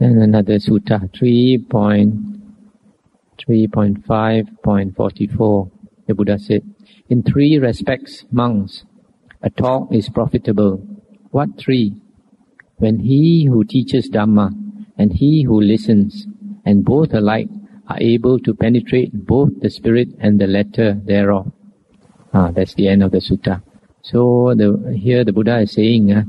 Then another sutta, 3.3.5.44. The Buddha said, In three respects, monks, a talk is profitable. What three? When he who teaches Dhamma and he who listens, and both alike are able to penetrate both the spirit and the letter thereof. Ah, that's the end of the sutta. So the, here the Buddha is saying, uh,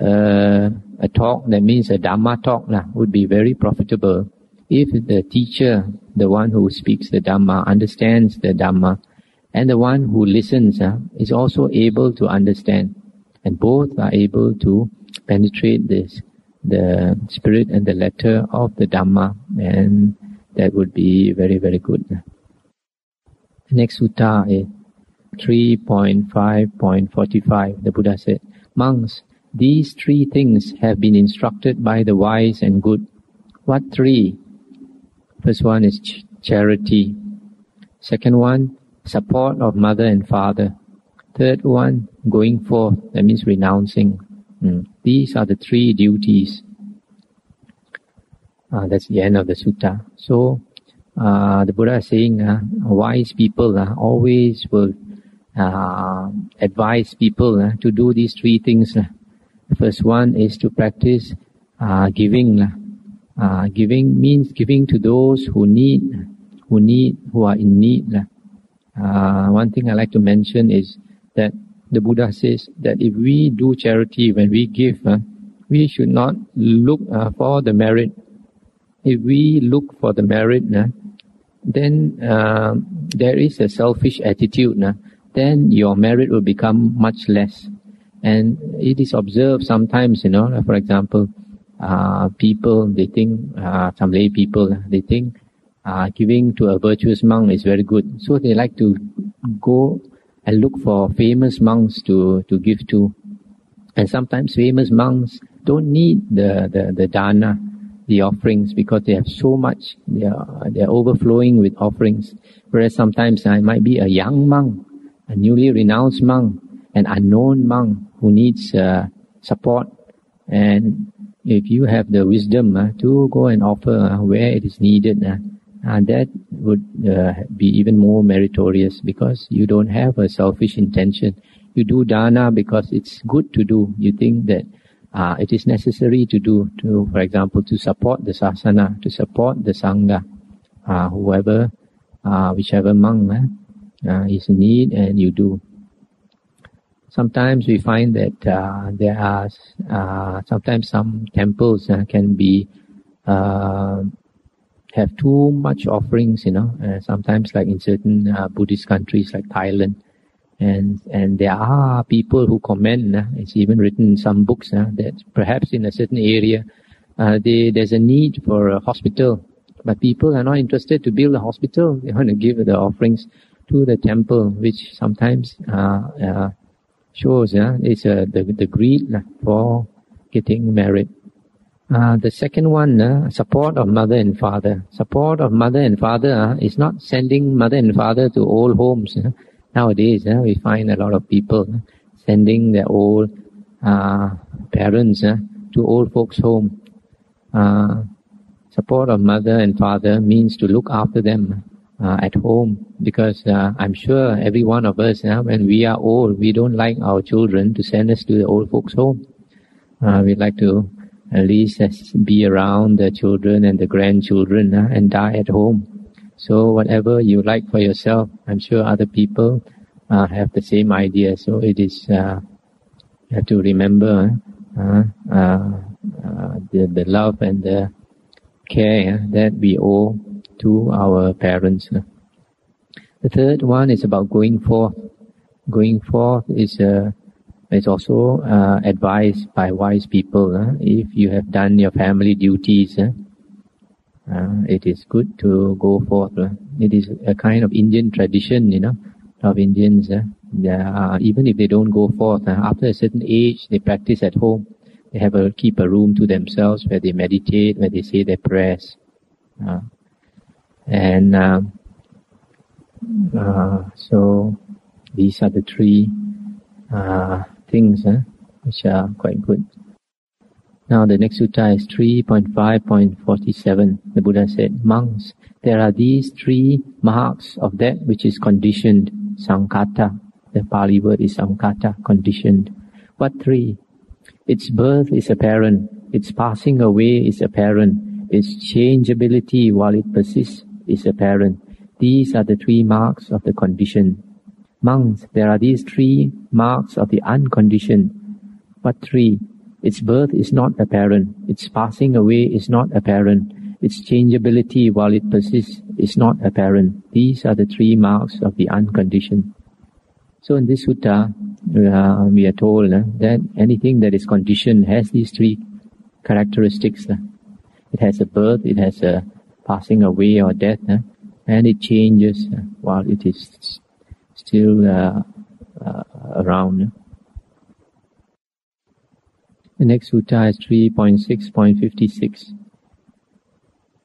uh, a talk that means a Dhamma talk lah, would be very profitable if the teacher, the one who speaks the Dhamma, understands the Dhamma, and the one who listens uh, is also able to understand, and both are able to penetrate this, the spirit and the letter of the Dhamma, and that would be very, very good. The next sutta is 3.5.45. The Buddha said, Monks, these three things have been instructed by the wise and good. What three? First one is ch- charity. Second one, support of mother and father. Third one, going forth. That means renouncing. Mm. These are the three duties. Uh, that's the end of the sutta. So, uh, the Buddha is saying, uh, wise people uh, always will uh, advise people uh, to do these three things. Uh. The first one is to practice uh, giving. Uh, giving means giving to those who need, who need, who are in need. Uh, one thing I like to mention is that the Buddha says that if we do charity, when we give, uh, we should not look uh, for the merit. If we look for the merit, uh, then uh, there is a selfish attitude. Uh, then your merit will become much less. And it is observed sometimes, you know, for example, uh, people, they think, uh, some lay people, they think uh, giving to a virtuous monk is very good. So they like to go and look for famous monks to, to give to. And sometimes famous monks don't need the, the, the dana, the offerings, because they have so much, they are, they are overflowing with offerings. Whereas sometimes I might be a young monk, a newly renounced monk, an unknown monk who needs uh, support. And if you have the wisdom uh, to go and offer uh, where it is needed, uh, that would uh, be even more meritorious because you don't have a selfish intention. You do dana because it's good to do. You think that uh, it is necessary to do, to, for example, to support the sasana, to support the sangha, uh, whoever, whichever monk is in need, and you do sometimes we find that uh, there are uh, sometimes some temples uh, can be uh, have too much offerings, you know. Uh, sometimes, like in certain uh, Buddhist countries, like Thailand, and and there are people who comment. it's even written in some books that perhaps in a certain area, they, there's a need for a hospital, but people are not interested to build a hospital. They want to give the offerings to the temple, which sometimes shows yeah, it's uh, the, the greed for getting married. Uh, the second one, uh, support of mother and father. Support of mother and father uh, is not sending mother and father to old homes. Uh. Nowadays, uh, we find a lot of people uh, sending their old uh, parents uh, to old folks' home. Uh, support of mother and father means to look after them uh, at home because uh, I'm sure every one of us, uh, when we are old, we don't like our children to send us to the old folks' home. Uh, we like to at least be around the children and the grandchildren uh, and die at home. So whatever you like for yourself, I'm sure other people uh, have the same idea. So it is uh, you have to remember uh, uh, the the love and the care that we owe to our parents. The third one is about going forth. Going forth is uh, is also uh, advised by wise people. Uh, if you have done your family duties, uh, it is good to go forth. it is a kind of Indian tradition, you know, of Indians. Are, even if they don't go forth, after a certain age, they practice at home. They have a keep a room to themselves where they meditate, where they say their prayers. And uh, uh, so these are the three uh, things which are quite good. Now the next sutta is 3.5.47. The Buddha said, Monks, there are these three marks of that which is conditioned, sankhata. The Pali word is sankhata, conditioned. What three? Its birth is apparent, its passing away is apparent, its changeability while it persists is apparent. These are the three marks of the conditioned. Monks, there are these three marks of the unconditioned. What three? Its birth is not apparent, its passing away is not apparent, its changeability while it persists is not apparent. These are the three marks of the unconditioned. So in this sutta, uh, we are told uh, that anything that is conditioned has these three characteristics. Uh. It has a birth, it has a passing away or death, uh, and it changes while it is still uh, uh, around. The next sutta is 3.6.56.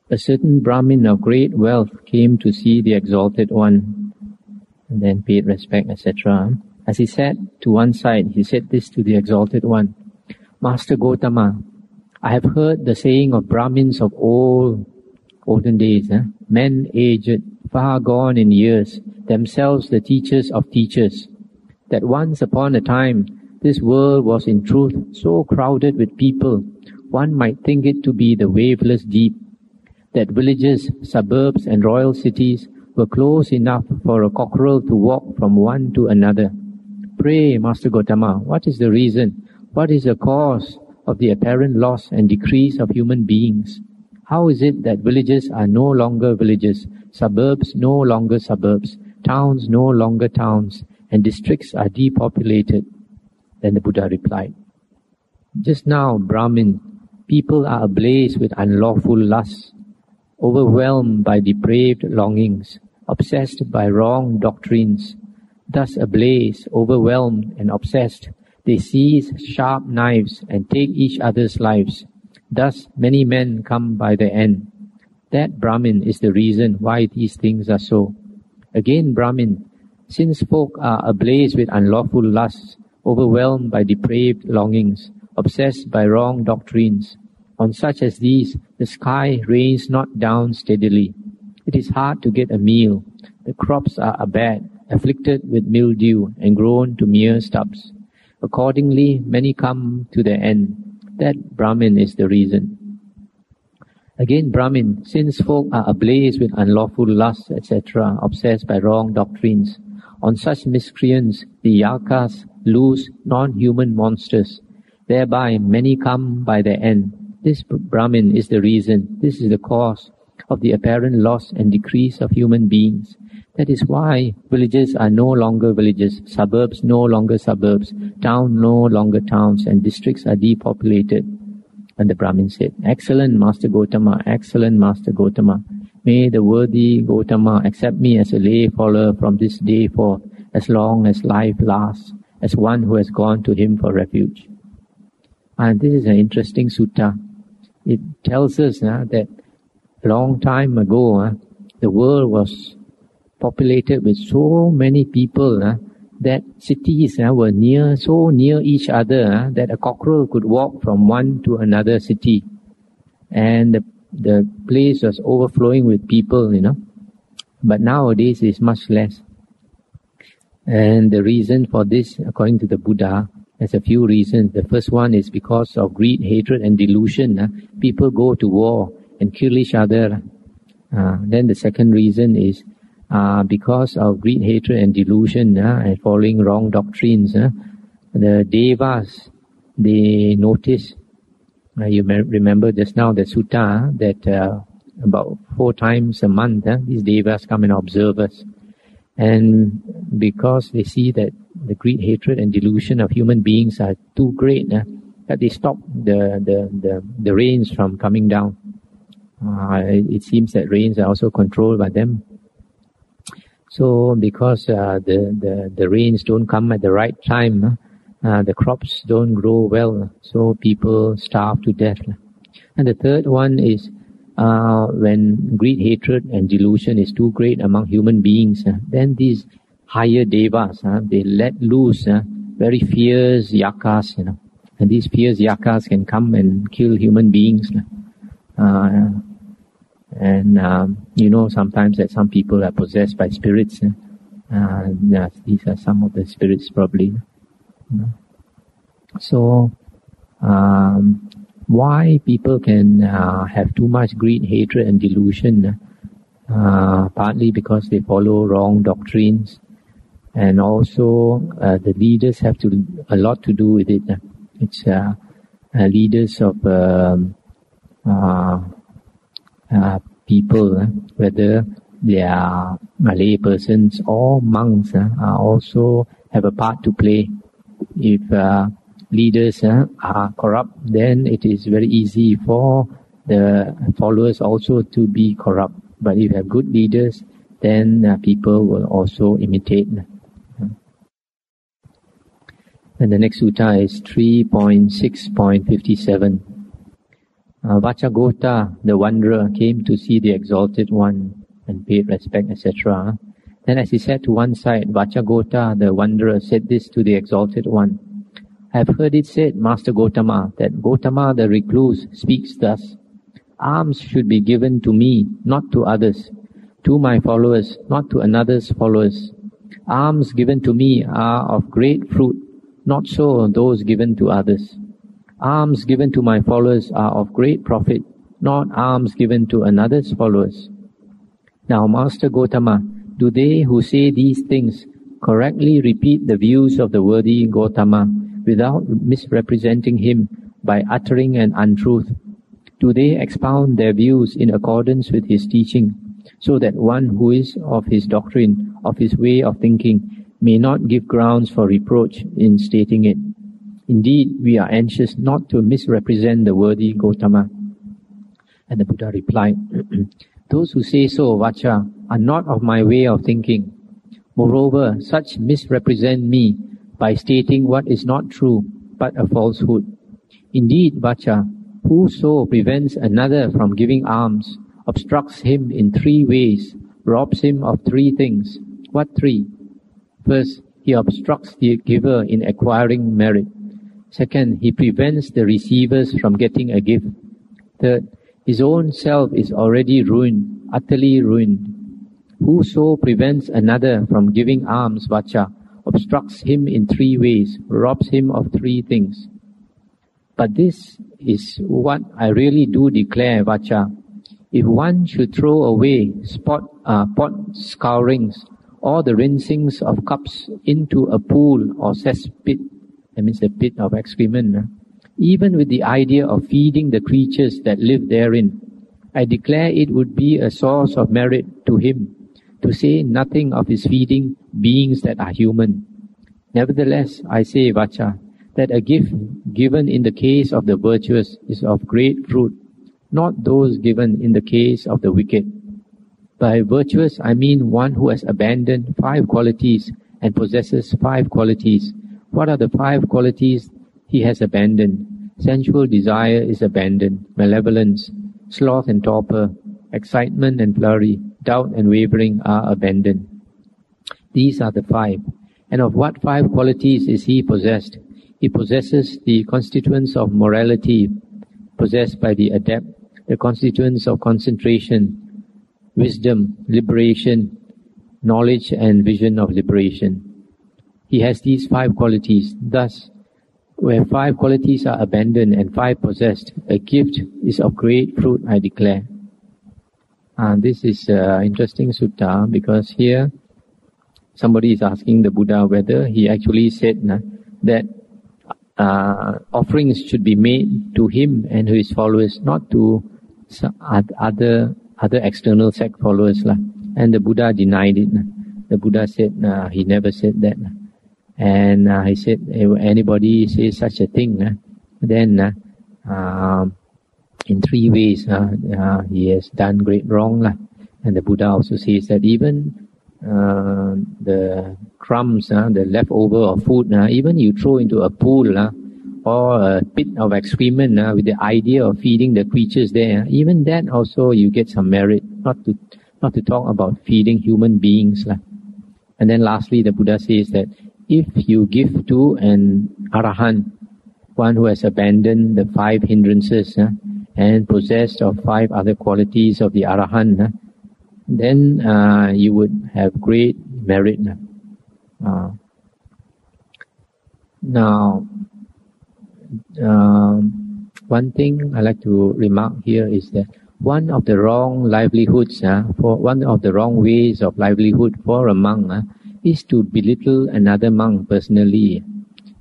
A certain Brahmin of great wealth came to see the Exalted One and then paid respect, etc. As he sat to one side, he said this to the Exalted One Master Gotama, I have heard the saying of Brahmins of old, olden days, eh? men aged, far gone in years, themselves the teachers of teachers, that once upon a time this world was in truth so crowded with people, one might think it to be the waveless deep, that villages, suburbs, and royal cities were close enough for a cockerel to walk from one to another. Pray, Master Gotama, what is the reason? What is the cause of the apparent loss and decrease of human beings? How is it that villages are no longer villages, suburbs no longer suburbs, towns no longer towns, and districts are depopulated? Then the Buddha replied, Just now, Brahmin, people are ablaze with unlawful lusts, overwhelmed by depraved longings, obsessed by wrong doctrines. Thus ablaze, overwhelmed, and obsessed, they seize sharp knives and take each other's lives. Thus many men come by the end. That Brahmin is the reason why these things are so. Again, Brahmin, since folk are ablaze with unlawful lusts, overwhelmed by depraved longings, obsessed by wrong doctrines. On such as these, the sky rains not down steadily. It is hard to get a meal. The crops are bad, afflicted with mildew, and grown to mere stubs. Accordingly, many come to their end. That Brahmin is the reason. Again, Brahmin, since folk are ablaze with unlawful lusts, etc., obsessed by wrong doctrines, on such miscreants, the yakas loose non-human monsters. Thereby many come by their end. This Brahmin is the reason, this is the cause of the apparent loss and decrease of human beings. That is why villages are no longer villages, suburbs no longer suburbs, towns no longer towns, and districts are depopulated. And the Brahmin said, Excellent Master Gotama, excellent Master Gotama. May the worthy Gotama accept me as a lay follower from this day forth, as long as life lasts as one who has gone to him for refuge. And this is an interesting sutta. It tells us uh, that long time ago, uh, the world was populated with so many people uh, that cities uh, were near, so near each other uh, that a cockerel could walk from one to another city. And the, the place was overflowing with people, you know. But nowadays it's much less. And the reason for this, according to the Buddha, there's a few reasons. The first one is because of greed, hatred, and delusion. Uh, people go to war and kill each other. Uh, then the second reason is uh, because of greed, hatred, and delusion uh, and following wrong doctrines. Uh, the devas, they notice. Uh, you remember just now the sutta uh, that about four times a month these devas come and observe us. And because they see that the greed, hatred, and delusion of human beings are too great, uh, that they stop the, the, the, the rains from coming down. Uh, it seems that rains are also controlled by them. So because uh, the, the, the rains don't come at the right time, uh, the crops don't grow well, so people starve to death. And the third one is uh, when greed, hatred, and delusion is too great among human beings, uh, then these higher devas, uh, they let loose uh, very fierce yakas, you know, And these fierce yakas can come and kill human beings. Uh, and um, you know sometimes that some people are possessed by spirits. Uh, these are some of the spirits probably. So, um, why people can uh, have too much greed, hatred, and delusion? Uh, partly because they follow wrong doctrines, and also uh, the leaders have to a lot to do with it. It's uh, uh, leaders of um, uh, people, whether they are Malay persons or monks, also have a part to play. If leaders uh, are corrupt, then it is very easy for the followers also to be corrupt. But if you have good leaders, then uh, people will also imitate. And the next sutta is 3.6.57. Uh, Vacchagotta, the wanderer, came to see the exalted one and paid respect, etc. Then as he sat to one side, Vacchagotta, the wanderer, said this to the exalted one. I have heard it said, Master Gotama, that Gotama the recluse speaks thus. Alms should be given to me, not to others, to my followers, not to another's followers. Alms given to me are of great fruit, not so those given to others. Alms given to my followers are of great profit, not alms given to another's followers. Now, Master Gotama, do they who say these things correctly repeat the views of the worthy Gotama without misrepresenting him by uttering an untruth? Do they expound their views in accordance with his teaching, so that one who is of his doctrine, of his way of thinking, may not give grounds for reproach in stating it? Indeed, we are anxious not to misrepresent the worthy Gotama. And the Buddha replied, Those who say so, Vaccha, are not of my way of thinking. Moreover, such misrepresent me by stating what is not true, but a falsehood. Indeed, Vaccha, whoso prevents another from giving alms, obstructs him in three ways, robs him of three things. What three? First, he obstructs the giver in acquiring merit. Second, he prevents the receivers from getting a gift. Third, his own self is already ruined, utterly ruined. Whoso prevents another from giving alms, vaccha, obstructs him in three ways, robs him of three things. But this is what I really do declare, Vaccha. If one should throw away spot, uh, pot scourings or the rinsings of cups into a pool or cesspit, that means a pit of excrement, uh, even with the idea of feeding the creatures that live therein, I declare it would be a source of merit to him to say nothing of his feeding beings that are human. Nevertheless, I say, Vaccha, that a gift given in the case of the virtuous is of great fruit, not those given in the case of the wicked. By virtuous, I mean one who has abandoned five qualities and possesses five qualities. What are the five qualities he has abandoned? Sensual desire is abandoned, malevolence, sloth and torpor, excitement and flurry, doubt and wavering are abandoned. These are the five. And of what five qualities is he possessed? He possesses the constituents of morality possessed by the adept, the constituents of concentration, wisdom, liberation, knowledge and vision of liberation. He has these five qualities. Thus, where five qualities are abandoned and five possessed, a gift is of great fruit, I declare. Uh, this is uh, interesting sutta because here somebody is asking the Buddha whether he actually said that uh, offerings should be made to him and to his followers, not to other other external sect followers. Lah. And the Buddha denied it. The Buddha said uh, he never said that. And uh, he said, if anybody says such a thing, then uh, in three ways uh, uh, he has done great wrong. Uh, and the Buddha also says that even uh, the crumbs, uh, the leftover of food, uh, even you throw into a pool uh, or a pit of excrement uh, with the idea of feeding the creatures there, even that also you get some merit. Not to not to talk about feeding human beings. Uh. And then lastly, the Buddha says that if you give to an arahant one who has abandoned the five hindrances uh, and possessed of five other qualities of the Arahant, uh, then uh, you would have great merit. Uh, now, um, one thing I like to remark here is that one of the wrong livelihoods, uh, for one of the wrong ways of livelihood for a monk uh, is to belittle another monk personally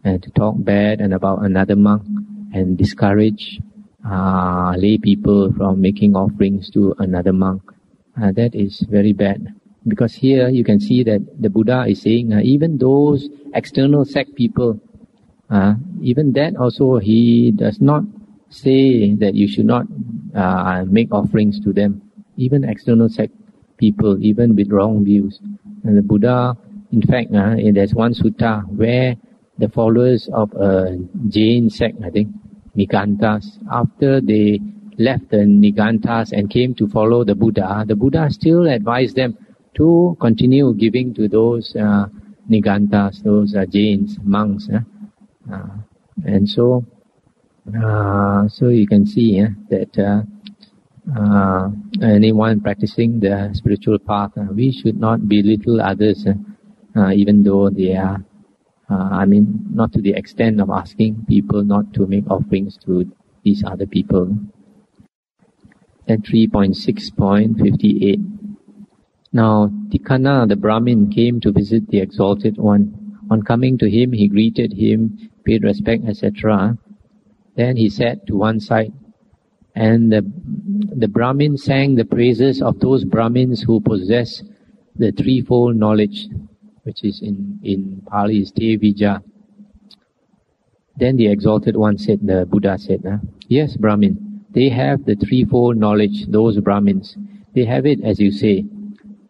and to talk bad and about another monk and discourage uh, lay people from making offerings to another monk. Uh, that is very bad. Because here you can see that the Buddha is saying uh, even those external sect people, uh, even that also he does not say that you should not uh, make offerings to them. Even external sect people, even with wrong views. And the Buddha, in fact, uh, there's one sutta where the followers of a Jain sect, I think, Niganthas, after they left the Niganthas and came to follow the Buddha, the Buddha still advised them to continue giving to those uh, those uh, Jains, monks. Uh, uh, and so, uh, so you can see that uh, uh, anyone practicing the spiritual path, uh, we should not belittle others, Uh, even though they are, uh, I mean, not to the extent of asking people not to make offerings to these other people. At 3.6.58. Now, Tikanna, the Brahmin, came to visit the Exalted One. On coming to him, he greeted him, paid respect, etc. Then he sat to one side, and the, the Brahmin sang the praises of those Brahmins who possess the threefold knowledge, which is in, in Pali is Tevijja. Then the Exalted One said, the Buddha said, Yes, Brahmin, they have the threefold knowledge, those Brahmins. They have it as you say.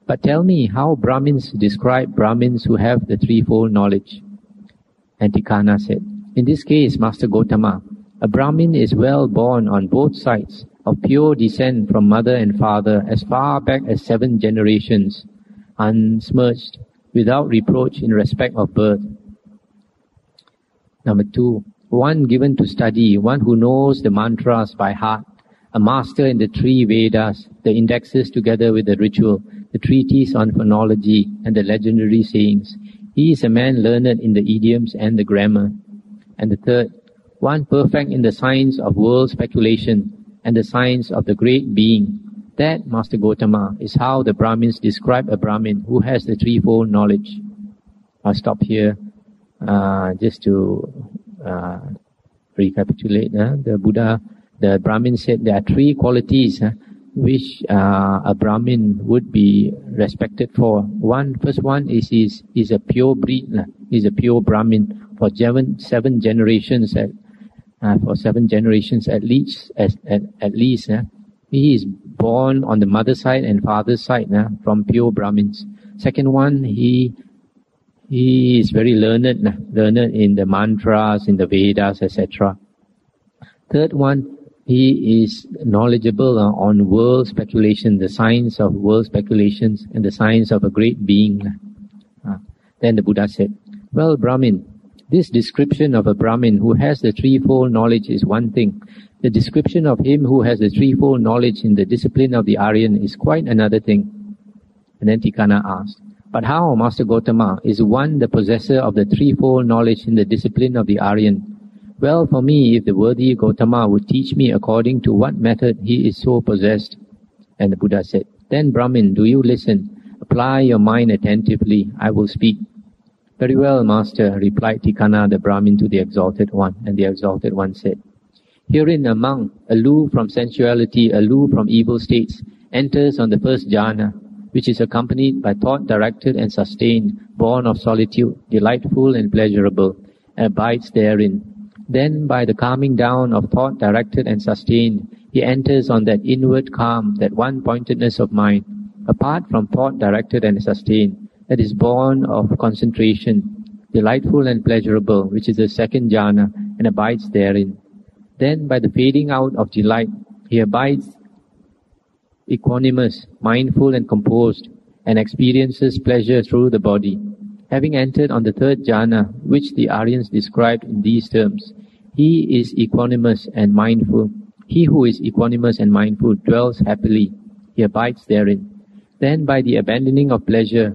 But tell me how Brahmins describe Brahmins who have the threefold knowledge. And Tikanna said, In this case, Master Gotama, a Brahmin is well born on both sides, of pure descent from mother and father, as far back as seven generations, unsmirched, without reproach in respect of birth. Number two, one given to study, one who knows the mantras by heart, a master in the three Vedas, the indexes together with the ritual, the treatise on phonology, and the legendary sayings. He is a man learned in the idioms and the grammar. And the third, one perfect in the science of world speculation and the science of the great being. That, Master Gotama, is how the Brahmins describe a Brahmin who has the threefold knowledge. I'll stop here uh, just to uh, recapitulate. Uh, the Buddha, the Brahmin said there are three qualities which uh, a Brahmin would be respected for. One, first one is is is a pure breed, is a pure Brahmin for seven seven generations at uh, for seven generations at least at, at least. Uh, he is born on the mother side and father's side uh, from pure Brahmins. Second one, he he is very learned, nah, learned in the mantras, in the Vedas, etc. Third one, he is knowledgeable uh, on world speculation, the science of world speculations and the science of a great being. Uh, then the Buddha said, Well, Brahmin, this description of a Brahmin who has the threefold knowledge is one thing. The description of him who has the threefold knowledge in the discipline of the Aryan is quite another thing. And then Tikanna asked, But how, Master Gotama, is one the possessor of the threefold knowledge in the discipline of the Aryan? Well for me if the worthy Gotama would teach me according to what method he is so possessed. And the Buddha said, Then Brahmin, do you listen? Apply your mind attentively, I will speak. Very well, Master, replied Tikanna the Brahmin to the Exalted One, and the Exalted One said, Herein a monk, aloof from sensuality, aloof from evil states, enters on the first jhana, which is accompanied by thought directed and sustained, born of solitude, delightful and pleasurable, and abides therein, then by the calming down of thought directed and sustained, he enters on that inward calm, that one pointedness of mind, apart from thought directed and sustained, that is born of concentration, delightful and pleasurable, which is the second jhana, and abides therein. Then by the fading out of delight, he abides equanimous, mindful and composed, and experiences pleasure through the body. Having entered on the third jhana, which the Aryans described in these terms, He is equanimous and mindful. He who is equanimous and mindful dwells happily. He abides therein. Then by the abandoning of pleasure,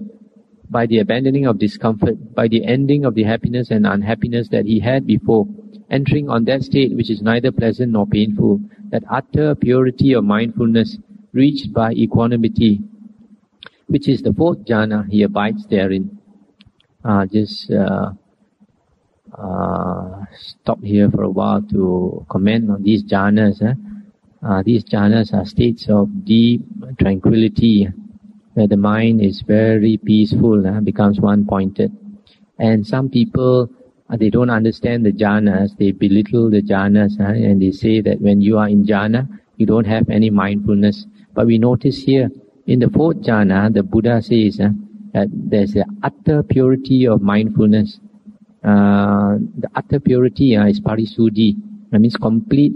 by the abandoning of discomfort, by the ending of the happiness and unhappiness that he had before, entering on that state which is neither pleasant nor painful, that utter purity of mindfulness reached by equanimity, which is the fourth jhana, he abides therein. Uh, just uh, uh, stop here for a while to comment on these jhanas. Eh? Uh, these jhanas are states of deep tranquility, where the mind is very peaceful, eh? becomes one-pointed. And some people uh, they don't understand the jhanas, they belittle the jhanas, uh, and they say that when you are in jhana, you don't have any mindfulness. But we notice here, in the fourth jhana, the Buddha says uh, that there's an utter purity of mindfulness. Uh, the utter purity uh, is parisuddhi, that means complete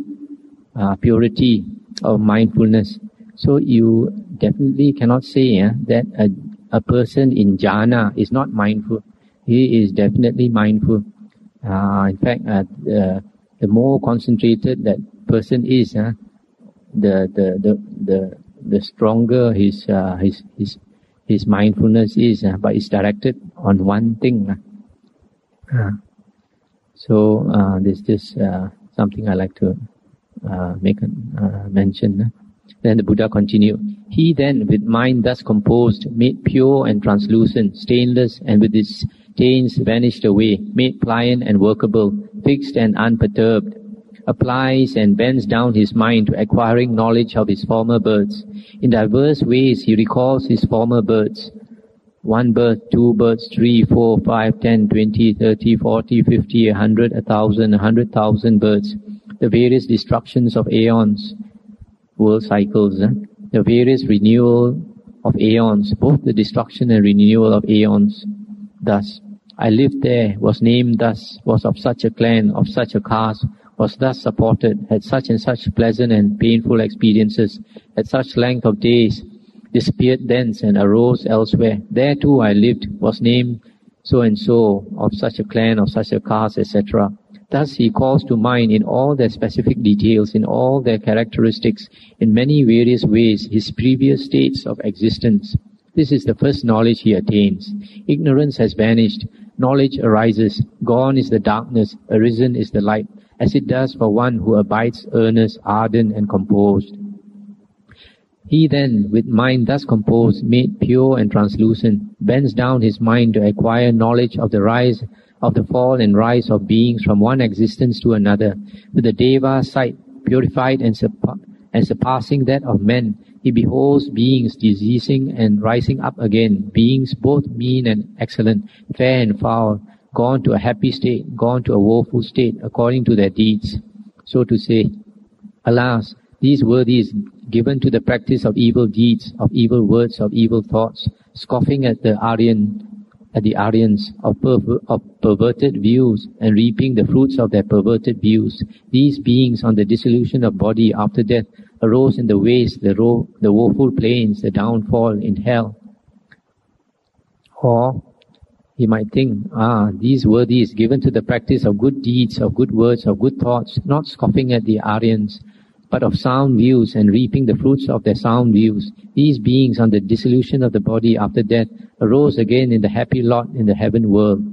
uh, purity of mindfulness. So you definitely cannot say uh, that a, a person in jhana is not mindful. He is definitely mindful. Uh, in fact, uh, the, the more concentrated that person is, uh, the, the, the, the, the stronger his, uh, his, his, his mindfulness is, uh, but it's directed on one thing. Uh, so, uh, this is uh, something I like to uh, make a uh, mention. Then the Buddha continued, He then, with mind thus composed, made pure and translucent, stainless, and with its stains vanished away, made pliant and workable, fixed and unperturbed, applies and bends down his mind to acquiring knowledge of his former births. In diverse ways he recalls his former births. One birth, two births, three, four, five, ten, twenty, thirty, forty, fifty, a hundred, a thousand, a hundred thousand births. The various destructions of aeons, world cycles, eh? the various renewal of aeons, both the destruction and renewal of aeons. Thus, I lived there, was named thus, was of such a clan, of such a caste, was thus supported, had such and such pleasant and painful experiences, had such length of days, disappeared thence and arose elsewhere. There too I lived, was named so and so, of such a clan, of such a caste, etc. Thus he calls to mind in all their specific details, in all their characteristics, in many various ways, his previous states of existence. This is the first knowledge he attains. Ignorance has vanished. Knowledge arises. Gone is the darkness. Arisen is the light, as it does for one who abides earnest, ardent, and composed. He then, with mind thus composed, made pure and translucent, bends down his mind to acquire knowledge of the rise, of the fall and rise of beings from one existence to another, with the Deva sight, purified and, surpa- and surpassing that of men, he beholds beings diseasing and rising up again, beings both mean and excellent, fair and foul, gone to a happy state, gone to a woeful state, according to their deeds. So to say, alas, these worthies given to the practice of evil deeds, of evil words, of evil thoughts, scoffing at the Aryan, at the Aryans of, perver- of perverted views and reaping the fruits of their perverted views. These beings on the dissolution of body after death arose in the waste, the, ro- the woeful plains, the downfall in hell. Or he might think, ah, these worthies given to the practice of good deeds, of good words, of good thoughts, not scoffing at the Aryans, but of sound views and reaping the fruits of their sound views. These beings on the dissolution of the body after death arose again in the happy lot in the heaven world.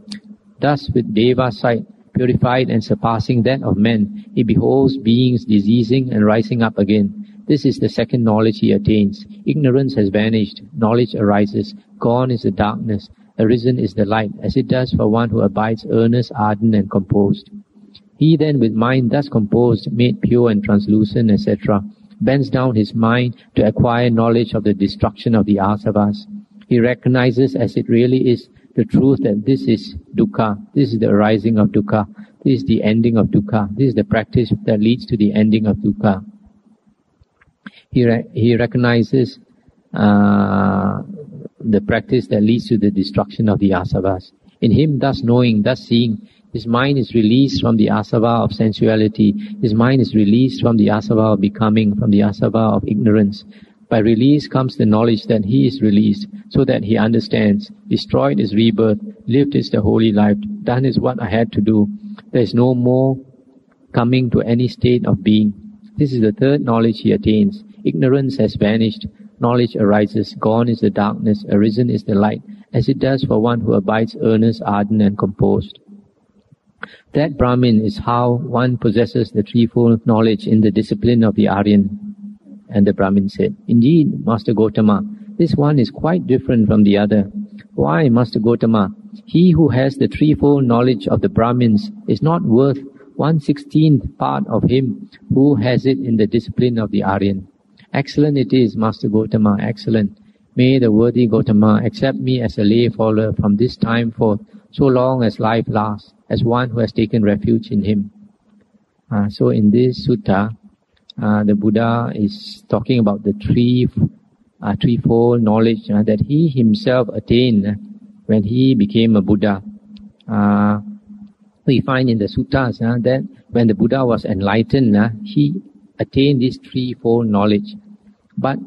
Thus with Deva sight, purified and surpassing that of men, he beholds beings diseasing and rising up again. This is the second knowledge he attains. Ignorance has vanished, knowledge arises, gone is the darkness, arisen is the light, as it does for one who abides earnest, ardent, and composed. He then, with mind thus composed, made pure and translucent, etc., bends down his mind to acquire knowledge of the destruction of the asavas. He recognizes as it really is the truth that this is dukkha, this is the arising of dukkha, this is the ending of dukkha, this is the practice that leads to the ending of dukkha. He, re- he recognizes uh, the practice that leads to the destruction of the asavas. In him, thus knowing, thus seeing, his mind is released from the asava of sensuality. His mind is released from the asava of becoming, from the asava of ignorance. By release comes the knowledge that he is released, so that he understands. Destroyed is rebirth, lived is the holy life, done is what I had to do. There is no more coming to any state of being. This is the third knowledge he attains. Ignorance has vanished, knowledge arises, gone is the darkness, arisen is the light, as it does for one who abides earnest, ardent, and composed. That Brahmin is how one possesses the threefold knowledge in the discipline of the Aryan. And the Brahmin said, Indeed, Master Gotama, this one is quite different from the other. Why, Master Gotama? He who has the threefold knowledge of the Brahmins is not worth one sixteenth part of him who has it in the discipline of the Aryan. Excellent it is, Master Gotama, excellent. May the worthy Gotama accept me as a lay follower from this time forth, so long as life lasts, as one who has taken refuge in him. Uh, so in this sutta, uh, the Buddha is talking about the three, uh, threefold knowledge uh, that he himself attained when he became a Buddha. Uh, we find in the suttas uh, that when the Buddha was enlightened, uh, he attained this threefold knowledge. But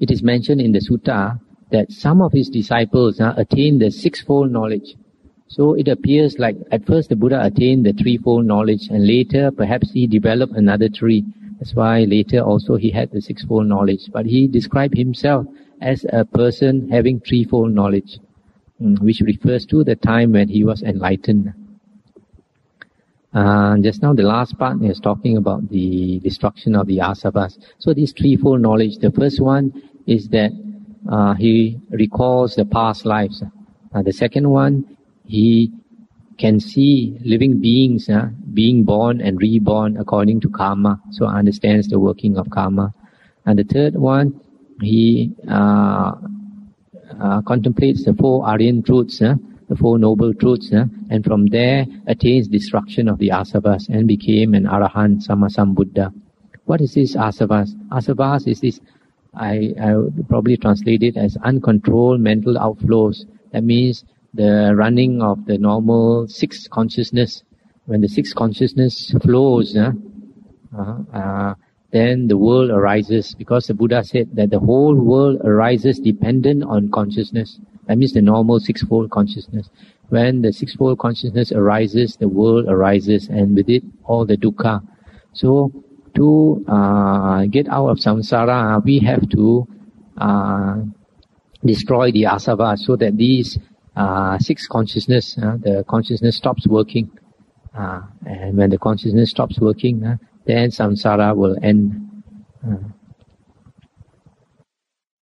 it is mentioned in the sutta that some of his disciples attained the sixfold knowledge. So it appears like at first the Buddha attained the threefold knowledge and later perhaps he developed another three. That's why later also he had the sixfold knowledge. But he described himself as a person having threefold knowledge, mm, which refers to the time when he was enlightened. Uh, just now, the last part is talking about the destruction of the asavas. So, this threefold knowledge. The first one is that uh, he recalls the past lives. Uh, the second one, he can see living beings uh, being born and reborn according to karma. So, understands the working of karma. And the third one, he uh, uh, contemplates the four Aryan truths the Four Noble Truths, uh, and from there attains destruction of the asavas and became an arahant sammasambuddha. What is this asavas? Asavas is this, I, I probably translate it as uncontrolled mental outflows. That means the running of the normal six consciousness. When the six consciousness flows, uh, uh, then the world arises because the Buddha said that the whole world arises dependent on consciousness. That means the normal sixfold consciousness. When the sixfold consciousness arises, the world arises, and with it, all the dukkha. So, to uh, get out of samsara, we have to uh, destroy the asava so that these uh, six consciousness, uh, the consciousness stops working. Uh, and when the consciousness stops working, uh, then samsara will end.